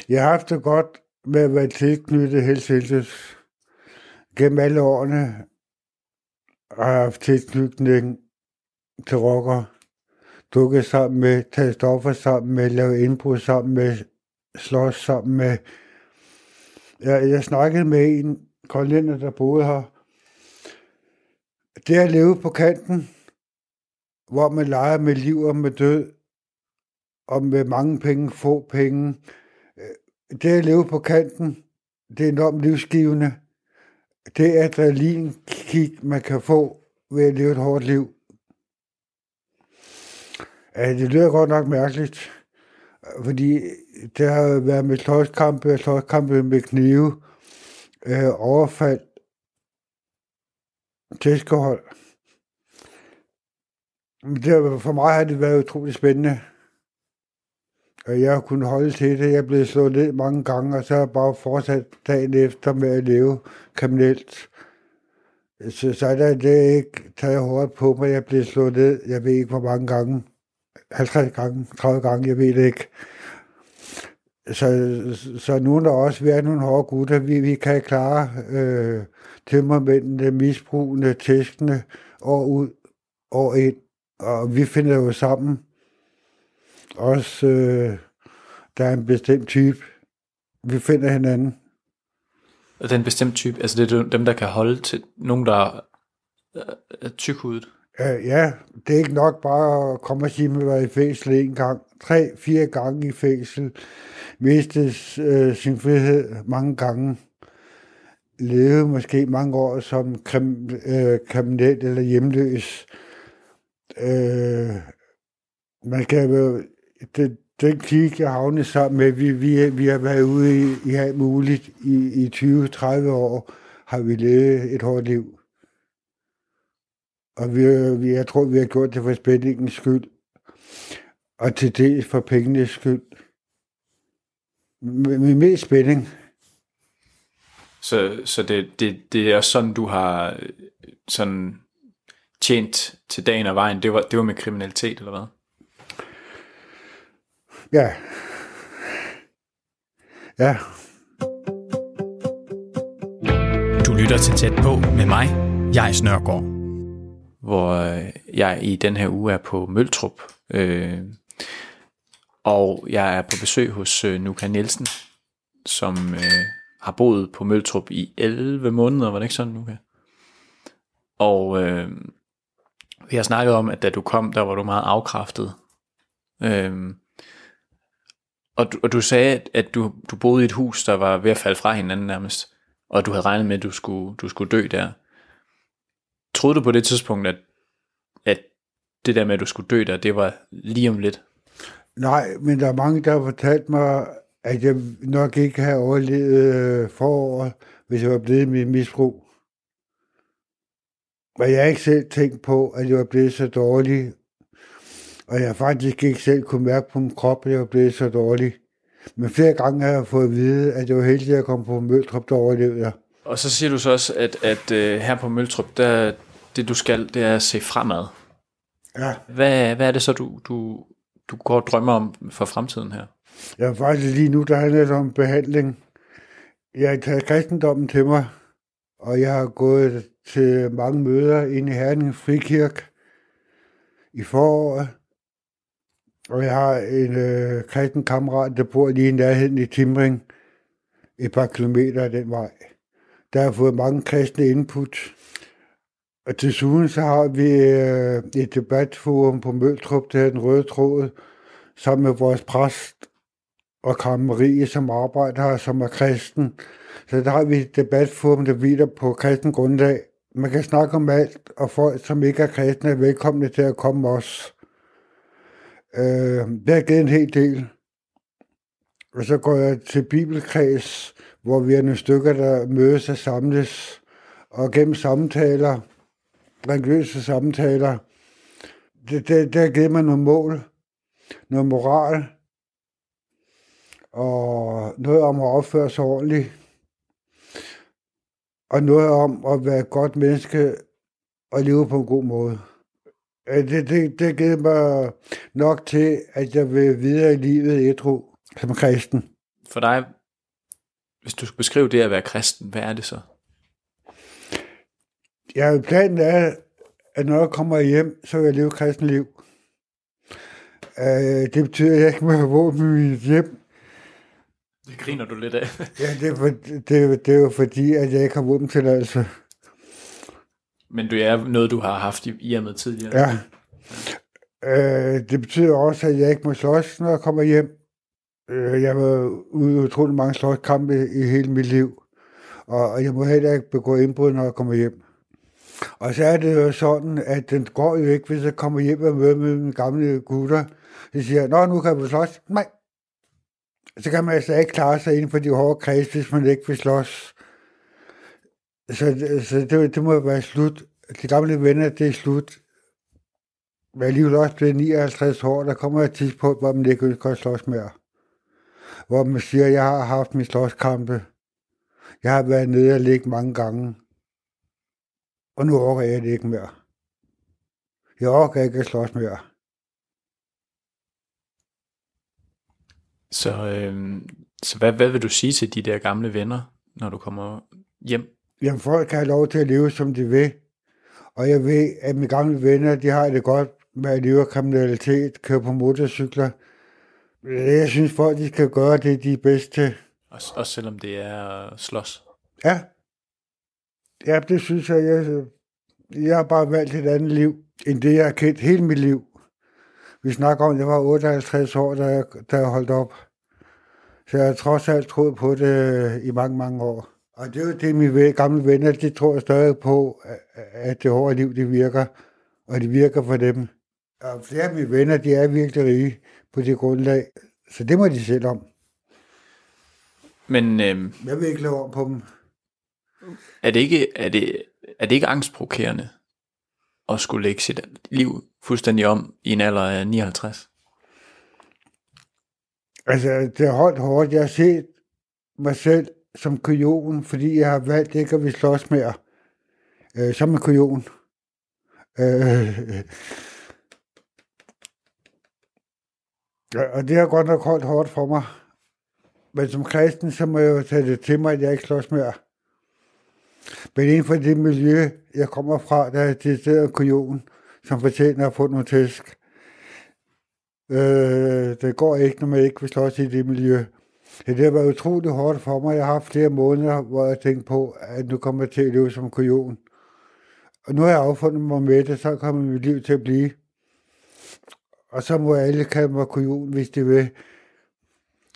jeg har haft det godt med at være tilknyttet Helsinges. Gennem alle årene har jeg haft tilknytning til rocker. Dukket sammen med, taget stoffer sammen med, lavet indbrud sammen med, slås sammen med. Jeg, jeg snakkede med en grønlænder, der boede her. Det at leve på kanten, hvor man leger med liv og med død, og med mange penge, få penge. Øh, det at leve på kanten, det er enormt livsgivende. Det adrenalinkick, man kan få ved at leve et hårdt liv. Ja, det lyder godt nok mærkeligt, fordi det har været med slåskampe, slåskampe med knive, øh, overfald, tæskehold. Men det, for mig har det været utroligt spændende. Og jeg har kunnet holde til det. Jeg er blevet slået ned mange gange, og så har jeg bare fortsat dagen efter med at leve kriminelt. Så, så er der det ikke taget hårdt på mig. Jeg er blevet slået ned, jeg ved ikke hvor mange gange. 50 gange, 30 gange, jeg ved det ikke. Så, så nu er der også været nogle hårde gutter. Vi, vi kan klare øh, tømmermændene, misbrugende, tæskende, år ud, år ind. Og vi finder jo sammen. Også, øh, der er en bestemt type. Vi finder hinanden. Og den bestemt type, altså det er dem, der kan holde til nogen, der er, tykhudet. Øh, ja, det er ikke nok bare at komme og sige, at man var i fængsel en gang. Tre, fire gange i fængsel. Mistet øh, sin frihed mange gange. Levede måske mange år som krim, øh, kriminel eller hjemløs. Øh, man kan jo, det, den krig, jeg havnet sammen med, vi, vi, vi har været ude i, i alt muligt i, i 20-30 år, har vi levet et hårdt liv. Og vi, vi, jeg tror, vi har gjort det for spændingens skyld, og til dels for pengenes skyld. Med, med mest spænding. Så, så det, det, det er sådan, du har øh, sådan tjent til dagen og vejen. Det var, det var med kriminalitet, eller hvad? Ja. Ja. Du lytter til Tæt på med mig, jeg Snørgaard. Hvor øh, jeg i den her uge er på Møltrup. Øh, og jeg er på besøg hos øh, Nuka Nielsen, som øh, har boet på Møltrup i 11 måneder, var det ikke sådan, Nuka? Og øh, vi har snakket om, at da du kom, der var du meget afkræftet. Øh, og, du, og du sagde, at du, du boede i et hus, der var ved at falde fra hinanden nærmest, og du havde regnet med, at du skulle, du skulle dø der. Troede du på det tidspunkt, at, at det der med, at du skulle dø der, det var lige om lidt? Nej, men der er mange, der har fortalt mig, at jeg nok ikke havde overlevet øh, foråret, hvis jeg var blevet mit misbrug. Og jeg har ikke selv tænkt på, at jeg var blevet så dårlig, og jeg faktisk ikke selv kunne mærke på min krop, at jeg var blevet så dårlig. Men flere gange har jeg fået at vide, at det var heldigt, at komme på Møltrup, der overlevede jeg. Og så siger du så også, at, at uh, her på Møltrup, der, det du skal, det er at se fremad. Ja. Hvad, hvad er det så, du, du, du går og drømmer om for fremtiden her? Jeg er faktisk lige nu, der handler det om behandling. Jeg har taget kristendommen til mig, og jeg har gået til mange møder inde i Herning Frikirke i foråret. Og jeg har en øh, kristen kammerat, der bor lige i nærheden i Timring, et par kilometer af den vej. Der har fået mange kristne input. Og desuden så har vi øh, et debatforum på Møltrup, der hedder den røde tråd, sammen med vores præst og Karen Marie, som arbejder her, som er kristen. Så der har vi et debatforum, der hviler på kristen grundlag. Man kan snakke om alt, og folk, som ikke er kristne, er velkomne til at komme også. Øh, det har givet en hel del. Og så går jeg til bibelkreds, hvor vi er nogle stykker, der mødes og samles, og gennem samtaler, religiøse samtaler, det, det, det har givet mig nogle mål, noget moral, og noget om at opføre sig ordentligt, og noget om at være et godt menneske og leve på en god måde. Det, det, det givet mig nok til, at jeg vil videre i livet ædru som kristen. For dig, hvis du skulle beskrive det at være kristen, hvad er det så? Ja, planen er, at når jeg kommer hjem, så vil jeg leve kristen liv. Uh, det betyder, at jeg ikke må have våben i mit hjem. Det griner du lidt af. ja, det er, for, det, det er jo fordi, at jeg ikke har våbentilladelse. Men det er noget, du har haft i, med tidligere. Ja. Uh, det betyder også, at jeg ikke må slås, når jeg kommer hjem. Uh, jeg var ude i utrolig mange slåskampe i hele mit liv. Og, jeg må heller ikke begå indbrud, når jeg kommer hjem. Og så er det jo sådan, at den går jo ikke, hvis jeg kommer hjem og møder med mine gamle gutter. Så siger jeg, nå, nu kan vi slås. Nej. Så kan man altså ikke klare sig inden for de hårde kreds, hvis man ikke vil slås. Så, så det, det må være slut. De gamle venner, det er slut. Men alligevel også blevet 59 år, der kommer et tidspunkt, hvor man ikke ønsker at slås mere. Hvor man siger, at jeg har haft min slåskampe. Jeg har været nede og ligge mange gange. Og nu orker jeg det ikke mere. Jeg orker ikke at slås mere. Så, øh, så hvad, hvad vil du sige til de der gamle venner, når du kommer hjem? Jamen, folk kan have lov til at leve, som de vil. Og jeg ved, at mine gamle venner, de har det godt med at leve af kriminalitet, køre på motorcykler. Jeg synes, folk de skal gøre det, de er bedst til. Også, også selvom det er slås? Ja. Ja, det synes jeg. Jeg, jeg har bare valgt et andet liv, end det, jeg har kendt hele mit liv. Vi snakker om, at jeg var 58 år, da jeg, da jeg holdt op. Så jeg har trods alt troet på det i mange, mange år. Og det er jo det, mine gamle venner, de tror jeg stadig på, at det hårde liv, det virker. Og det virker for dem. Og flere af mine venner, de er virkelig rige på det grundlag. Så det må de selv om. Men øh, Jeg vil ikke lave om på dem. er, det ikke, er, det, er det ikke angstprovokerende at skulle lægge sit liv fuldstændig om i en alder af 59? Altså, det er holdt hårdt. Jeg har set mig selv som kujon, fordi jeg har valgt ikke at vi slås mere. Øh, som en kujon. Øh, ja, og det har godt nok holdt hårdt for mig. Men som kristen, så må jeg jo tage det til mig, at jeg ikke slås mere. Men inden for det miljø, jeg kommer fra, der er det der kujon, som fortjener at få nogle tæsk. Øh, det går ikke, når man ikke vil slås i det miljø. Ja, det har været utroligt hårdt for mig. Jeg har haft flere måneder, hvor jeg tænkte på, at nu kommer jeg til at leve som kujon. Og nu har jeg affundet mig med det, så kommer mit liv til at blive. Og så må alle kalde mig kujon, hvis de vil.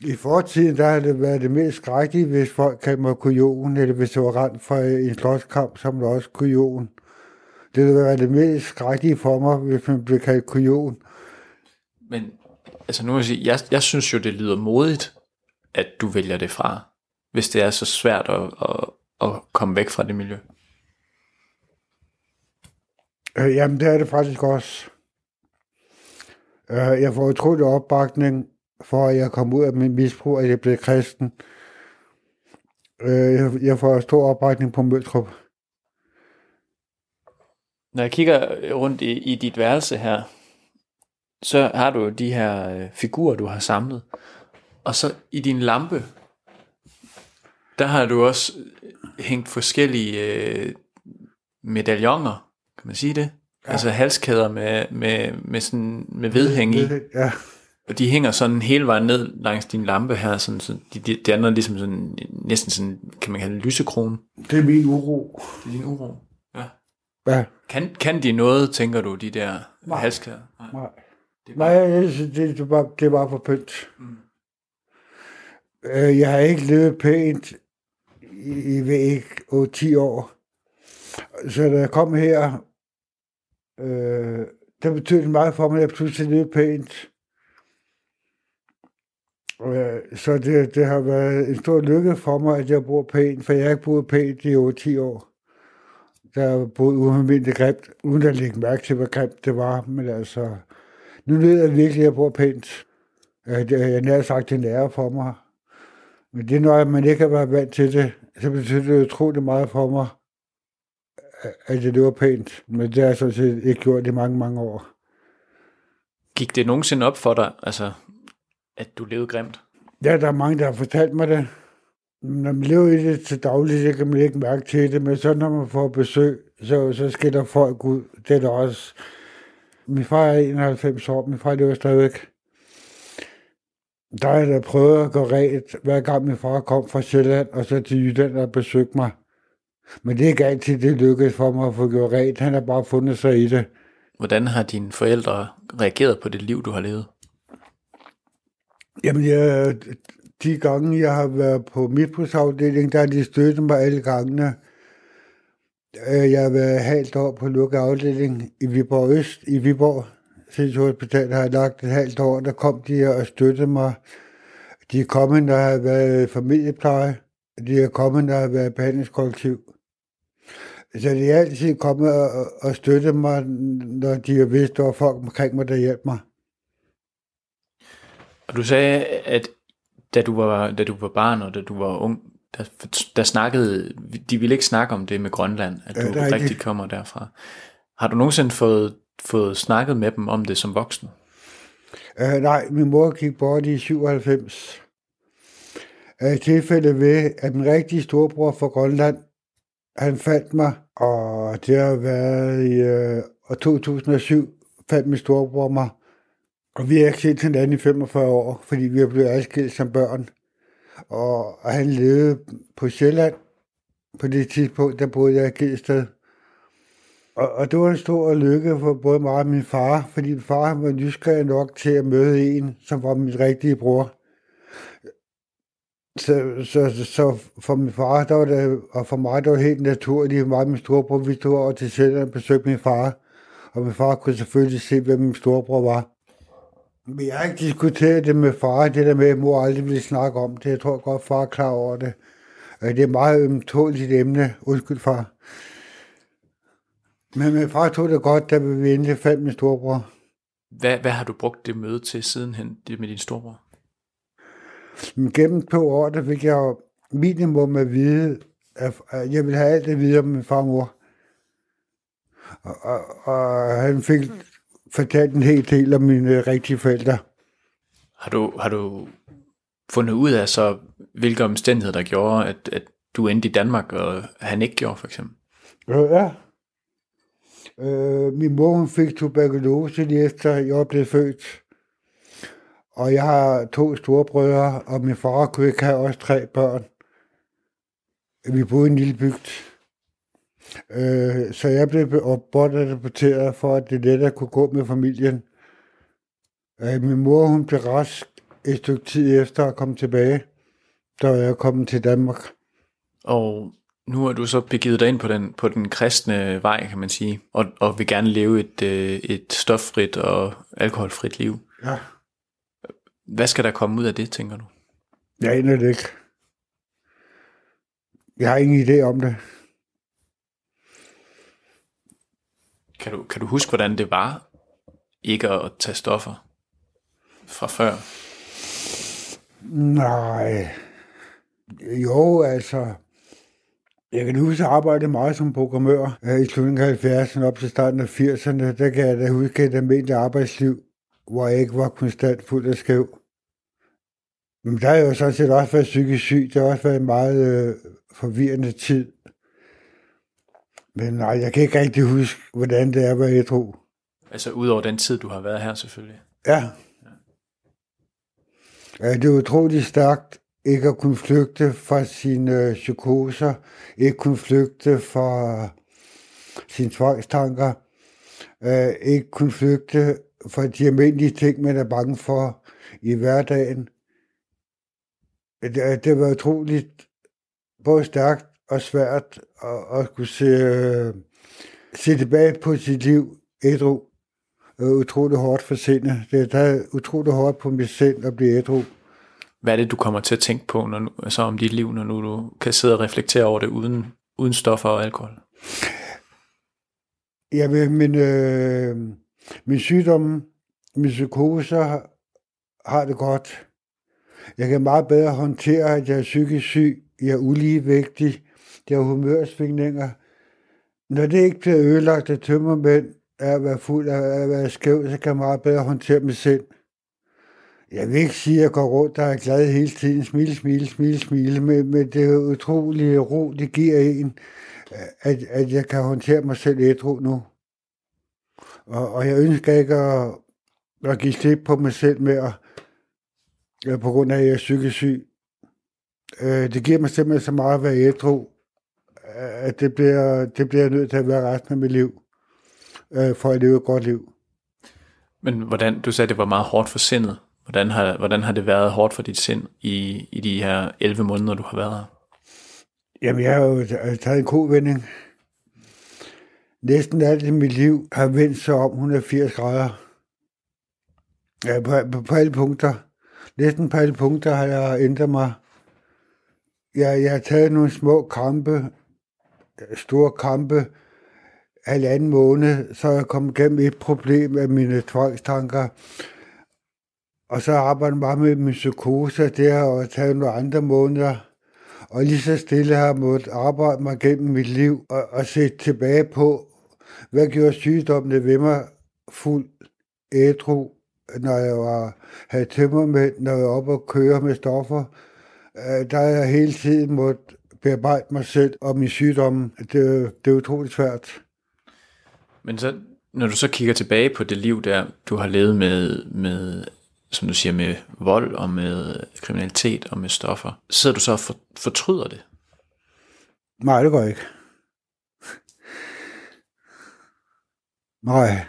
I fortiden, der har det været det mest skrækkelige, hvis folk kaldte mig kujon, eller hvis det var rent for en slåskamp, som var også kujon. Det ville være det mest skrækkelige for mig, hvis man blev kaldt kujon. Men altså nu vil jeg sige, jeg, jeg synes jo, det lyder modigt, at du vælger det fra, hvis det er så svært at, at, at komme væk fra det miljø. Øh, jamen, det er det faktisk også. Øh, jeg får utrolig opbakning for, at jeg kom ud af min misbrug, at jeg blev kristen. Øh, jeg, jeg får stor opbakning på Møltrup. Når jeg kigger rundt i, i dit værelse her, så har du de her øh, figurer, du har samlet. Og så i din lampe, der har du også øh, hængt forskellige øh, medaljoner, kan man sige det? Ja. Altså halskæder med, med, med, sådan, med vedhæng i. Ja, Og de hænger sådan hele vejen ned langs din lampe her, sådan, så de, de, det andet er ligesom sådan, næsten sådan, kan man kalde det lysekrone. det er min uro. Det er din uro. Ja. Ja, Kan, kan de noget, tænker du, de der Nej. halskæder? nej. Det er Nej, jeg synes, det, det, var, det var for pynt. Mm. Øh, jeg har ikke levet pænt i, i ved ikke 8-10 år. Så da jeg kom her, øh, det betød meget for mig, at jeg pludselig lød pænt. Øh, så det, det har været en stor lykke for mig, at jeg bor pænt, for jeg har ikke boet pænt i over 10 år. Der har boet ualmindeligt grimt, uden at lægge mærke til, hvor grimt det var. Men altså, nu ved jeg virkelig, at jeg bor pænt. Øh, jeg er nær sagt det nære for mig. Men det er når man ikke har været vant til det, så betyder det utroligt meget for mig, at jeg lever pænt. Men det har jeg sådan set ikke gjort i mange, mange år. Gik det nogensinde op for dig, altså, at du levede grimt? Ja, der er mange, der har fortalt mig det. Når man lever i det til dagligt, så kan man ikke mærke til det, men så når man får besøg, så, så skiller folk ud. Det er der også. Min far er 91 år, min far lever stadigvæk. Der har jeg da prøvet at gå ret, hver gang min far kom fra Sjælland, og så til Jylland og besøgte mig. Men det er ikke altid, det lykkedes for mig at få gjort ret. Han har bare fundet sig i det. Hvordan har dine forældre reageret på det liv, du har levet? Jamen, jeg, de gange, jeg har været på misbrugsafdelingen, der har de støttet mig alle gangene. Øh, Jeg har været halvt år på lukket afdeling i Viborg Øst, i Viborg. Sindssygt Hospital har jeg lagt et halvt år, der kom de her og støttede mig. De er kommet, jeg har været familiepleje. De er kommet, jeg har været behandlingskollektiv. Så de er altid kommet og, og- støttet mig, når de har vidst, der var folk omkring mig, der hjalp mig. Og du sagde, at da du var, da du var barn og da du var ung, der, der snakkede, de ville ikke snakke om det med Grønland, at Ja, du er rigtig rigtigt. kommer derfra. Har du nogensinde fået, fået snakket med dem om det som voksen? Uh, nej, min mor gik bort i 97. Uh, tilfælde ved, at min rigtige storebror fra Grønland, han fandt mig, og det har været i øh, år 2007, fandt min storebror mig. Og vi har ikke set hinanden i 45 år, fordi vi er blevet adskilt som børn. Og, og han levede på Sjælland. På det tidspunkt, der boede jeg i Gelsted. Og, og det var en stor lykke for både mig og min far, fordi min far han var nysgerrig nok til at møde en, som var min rigtige bror. Så, så, så for min far, der var det, og for mig, der var det helt naturligt, mig og min storebror, vi tog over til Sjælland og besøgte min far. Og min far kunne selvfølgelig se, hvem min storebror var. Men jeg har ikke diskuteret det med far, det der med, at mor aldrig ville snakke om det. Jeg tror godt, far er klar over det. Det er et meget ømtåligt emne. Undskyld, far. Men min far tog det godt, da vi endelig fandt min storebror. Hvad, hvad har du brugt det møde til sidenhen det med din storebror? Men gennem to år, der fik jeg jo minimum at vide, at jeg ville have alt det videre med min far og mor. Og, og, han fik fortalt en hel del om mine rigtige forældre. Har du, har du fundet ud af så, hvilke omstændigheder, der gjorde, at, at du endte i Danmark, og han ikke gjorde, for eksempel? Ja. Øh, min mor hun fik tuberkulose lige efter jeg blevet født. Og jeg har to storebrødre, og min far kunne ikke have også tre børn. Vi boede i en lille bygd. Øh, så jeg blev bortadopteret for, at det lettere kunne gå med familien. Øh, min mor hun blev rask et stykke tid efter at komme tilbage, da jeg kom til Danmark. Og nu er du så begivet dig ind på den, på den kristne vej, kan man sige, og, og vil gerne leve et, øh, et stoffrit og alkoholfrit liv. Ja. Hvad skal der komme ud af det, tænker du? Jeg aner det ikke. Jeg har ingen idé om det. Kan du, kan du huske, hvordan det var ikke at tage stoffer fra før? Nej. Jo, altså... Jeg kan huske, at jeg arbejdede meget som programmør øh, i slutningen af 70'erne op til starten af 80'erne. Der kan jeg da huske et almindeligt arbejdsliv, hvor jeg ikke var konstant fuld af skæv. Men der har jo sådan set også været psykisk syg. Det har også været en meget øh, forvirrende tid. Men nej, jeg kan ikke rigtig huske, hvordan det er at være ædru. Altså udover den tid, du har været her selvfølgelig. Ja. ja. Det er utroligt stærkt ikke at kunne flygte fra sine øh, psykoser, ikke kunne flygte fra sine tvangstanker, øh, ikke kunne flygte fra de almindelige ting, man er bange for i hverdagen. Det, det var utroligt både stærkt og svært at, at kunne se, øh, se tilbage på sit liv ædru. Utroligt hårdt for sindet. Det er utroligt hårdt på mit sind at blive ædru. Hvad er det, du kommer til at tænke på når, nu, så om dit liv, når nu du kan sidde og reflektere over det uden, uden stoffer og alkohol? Ja, min, øh, min sygdom, min psykose har det godt. Jeg kan meget bedre håndtere, at jeg er psykisk syg, jeg er uligevægtig, jeg har humørsvingninger. Når det ikke bliver ødelagt af tømmermænd, af at være fuld af at være skæv, så kan jeg meget bedre håndtere mig selv. Jeg vil ikke sige, at jeg går rundt og er glad hele tiden, smil, smil, smil, smil, men, men det er utrolig ro, det giver en, at, at jeg kan håndtere mig selv ædru nu. Og, og jeg ønsker ikke at, at give slip på mig selv mere, på grund af, at jeg er psykisk syg. Øh, det giver mig simpelthen så meget at være ædru, at det bliver, det bliver nødt til at være resten af mit liv, øh, for at leve et godt liv. Men hvordan, du sagde, at det var meget hårdt for sindet. Hvordan har, hvordan har det været hårdt for dit sind i, i de her 11 måneder, du har været her? Jamen, jeg har jo taget en kovending. Næsten alt i mit liv har vendt sig om 180 grader. Ja, på, på, på alle punkter. Næsten på alle punkter har jeg ændret mig. Jeg, jeg har taget nogle små kampe, store kampe, halvanden måned, så er jeg kommet gennem et problem af mine tvangstanker. Og så arbejder jeg meget med min psykose, det har taget nogle andre måneder. Og lige så stille har jeg måttet arbejde mig gennem mit liv og, og se tilbage på, hvad gjorde sygdommene ved mig fuld ædru, når jeg var, havde tømmermænd, når jeg var oppe og køre med stoffer. Øh, der jeg hele tiden måttet bearbejde mig selv og min sygdom. Det, det er utroligt svært. Men så, når du så kigger tilbage på det liv der, du har levet med, med som du siger, med vold og med kriminalitet og med stoffer, sidder du så og for, fortryder det? Nej, det går ikke. Nej.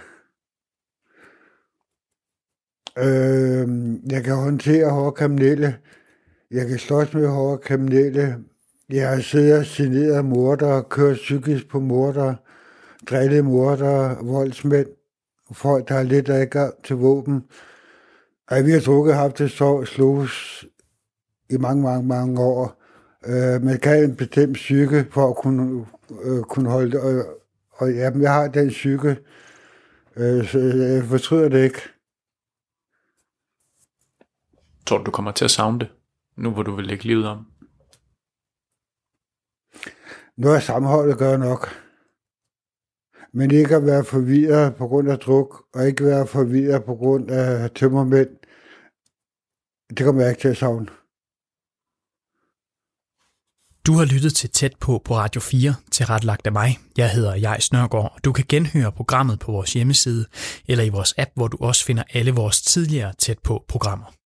Øh, jeg kan håndtere hårde kriminelle. Jeg kan slås med hårde kriminelle. Jeg har siddet og generet morder, kørt psykisk på morder, drillet morder, voldsmænd, folk, der har lidt adgang til våben. Og vi har drukket haft det så slås i mange, mange, mange år. Øh, man kan have en bestemt psyke for at kunne, øh, kunne holde det. øh, og ja, jeg har den psyke, øh, så jeg fortryder det ikke. Tror du, du kommer til at savne det, nu hvor du vil lægge livet om? Noget af sammenholdet gør nok. Men ikke at være forvirret på grund af druk, og ikke være forvirret på grund af tømmermænd, det kommer jeg ikke til at savne. Du har lyttet til Tæt på på Radio 4, tilrettelagt af mig. Jeg hedder Jej Snørgaard, og du kan genhøre programmet på vores hjemmeside eller i vores app, hvor du også finder alle vores tidligere Tæt på programmer.